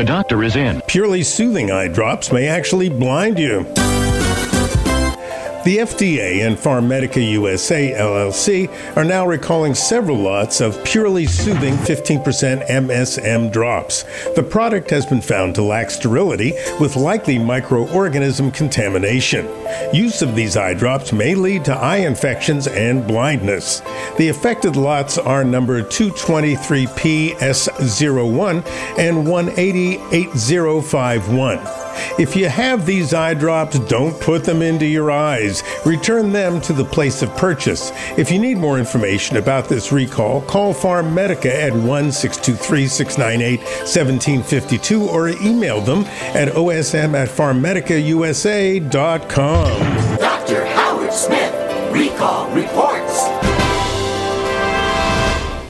The doctor is in. Purely soothing eye drops may actually blind you. The FDA and PharMedica USA LLC are now recalling several lots of purely soothing 15% MSM drops. The product has been found to lack sterility with likely microorganism contamination. Use of these eye drops may lead to eye infections and blindness. The affected lots are number 223PS01 and 1808051. If you have these eye drops, don't put them into your eyes. Return them to the place of purchase. If you need more information about this recall, call PharMedica at 1 623 698 1752 or email them at osm at pharmedicausa.com. Dr. Howard Smith, Recall Report.